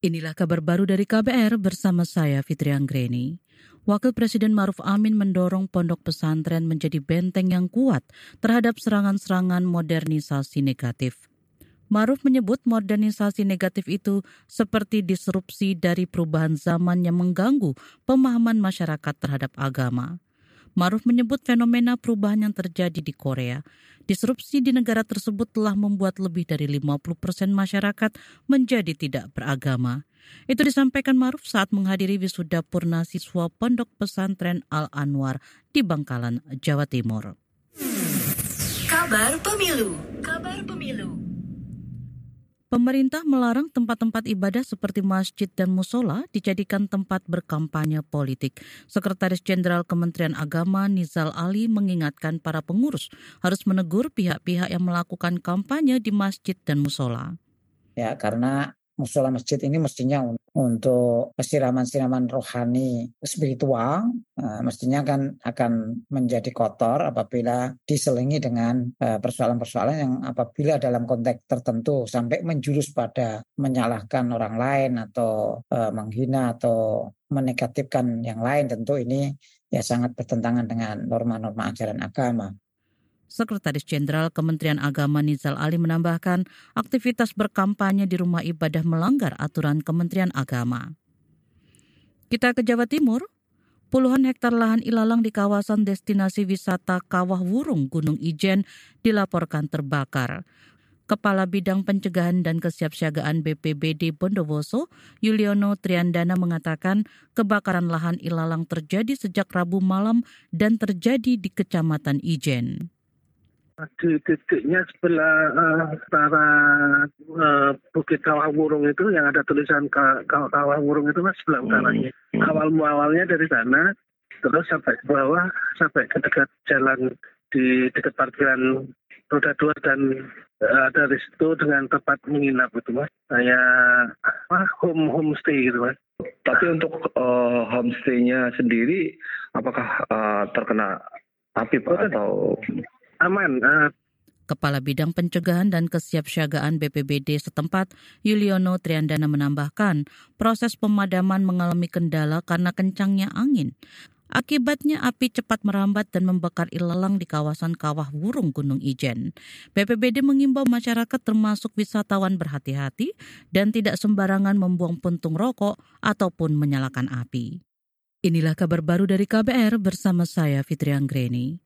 Inilah kabar baru dari KBR bersama saya Fitri Anggreni. Wakil Presiden Maruf Amin mendorong pondok pesantren menjadi benteng yang kuat terhadap serangan-serangan modernisasi negatif. Maruf menyebut modernisasi negatif itu seperti disrupsi dari perubahan zaman yang mengganggu pemahaman masyarakat terhadap agama. Maruf menyebut fenomena perubahan yang terjadi di Korea. Disrupsi di negara tersebut telah membuat lebih dari 50 persen masyarakat menjadi tidak beragama. Itu disampaikan Maruf saat menghadiri wisuda purna siswa Pondok Pesantren Al-Anwar di Bangkalan, Jawa Timur. Kabar Pemilu Kabar Pemilu Pemerintah melarang tempat-tempat ibadah seperti masjid dan musola dijadikan tempat berkampanye politik. Sekretaris Jenderal Kementerian Agama Nizal Ali mengingatkan para pengurus harus menegur pihak-pihak yang melakukan kampanye di masjid dan musola. Ya, karena musola masjid ini mestinya untuk siraman-siraman rohani spiritual uh, mestinya kan akan menjadi kotor apabila diselingi dengan eh, persoalan-persoalan yang apabila dalam konteks tertentu sampai menjurus pada menyalahkan orang lain atau uh, menghina atau menegatifkan yang lain tentu ini ya sangat bertentangan dengan norma-norma ajaran agama. Sekretaris Jenderal Kementerian Agama Nizal Ali menambahkan, aktivitas berkampanye di rumah ibadah melanggar aturan Kementerian Agama. Kita ke Jawa Timur. Puluhan hektar lahan ilalang di kawasan destinasi wisata Kawah Wurung Gunung Ijen dilaporkan terbakar. Kepala Bidang Pencegahan dan Kesiapsiagaan BPBD Bondowoso, Yuliono Triandana mengatakan kebakaran lahan ilalang terjadi sejak Rabu malam dan terjadi di Kecamatan Ijen titiknya sebelah uh, para uh, Bukit Kawah Wurung itu yang ada tulisan Kawah, Kawah Wurung itu mas sebelah utaranya. Hmm. Awal muawalnya dari sana, terus sampai ke bawah, sampai ke dekat jalan di dekat parkiran roda dua dan uh, dari situ dengan tempat menginap itu mas. Saya apa, home homestay gitu mas. Tapi untuk uh, homestaynya sendiri, apakah uh, terkena api pak atau aman. Uh, Kepala Bidang Pencegahan dan Kesiapsiagaan BPBD setempat, Yuliono Triandana menambahkan, proses pemadaman mengalami kendala karena kencangnya angin. Akibatnya api cepat merambat dan membakar ilalang di kawasan Kawah Wurung Gunung Ijen. BPBD mengimbau masyarakat termasuk wisatawan berhati-hati dan tidak sembarangan membuang puntung rokok ataupun menyalakan api. Inilah kabar baru dari KBR bersama saya Fitri Anggreni.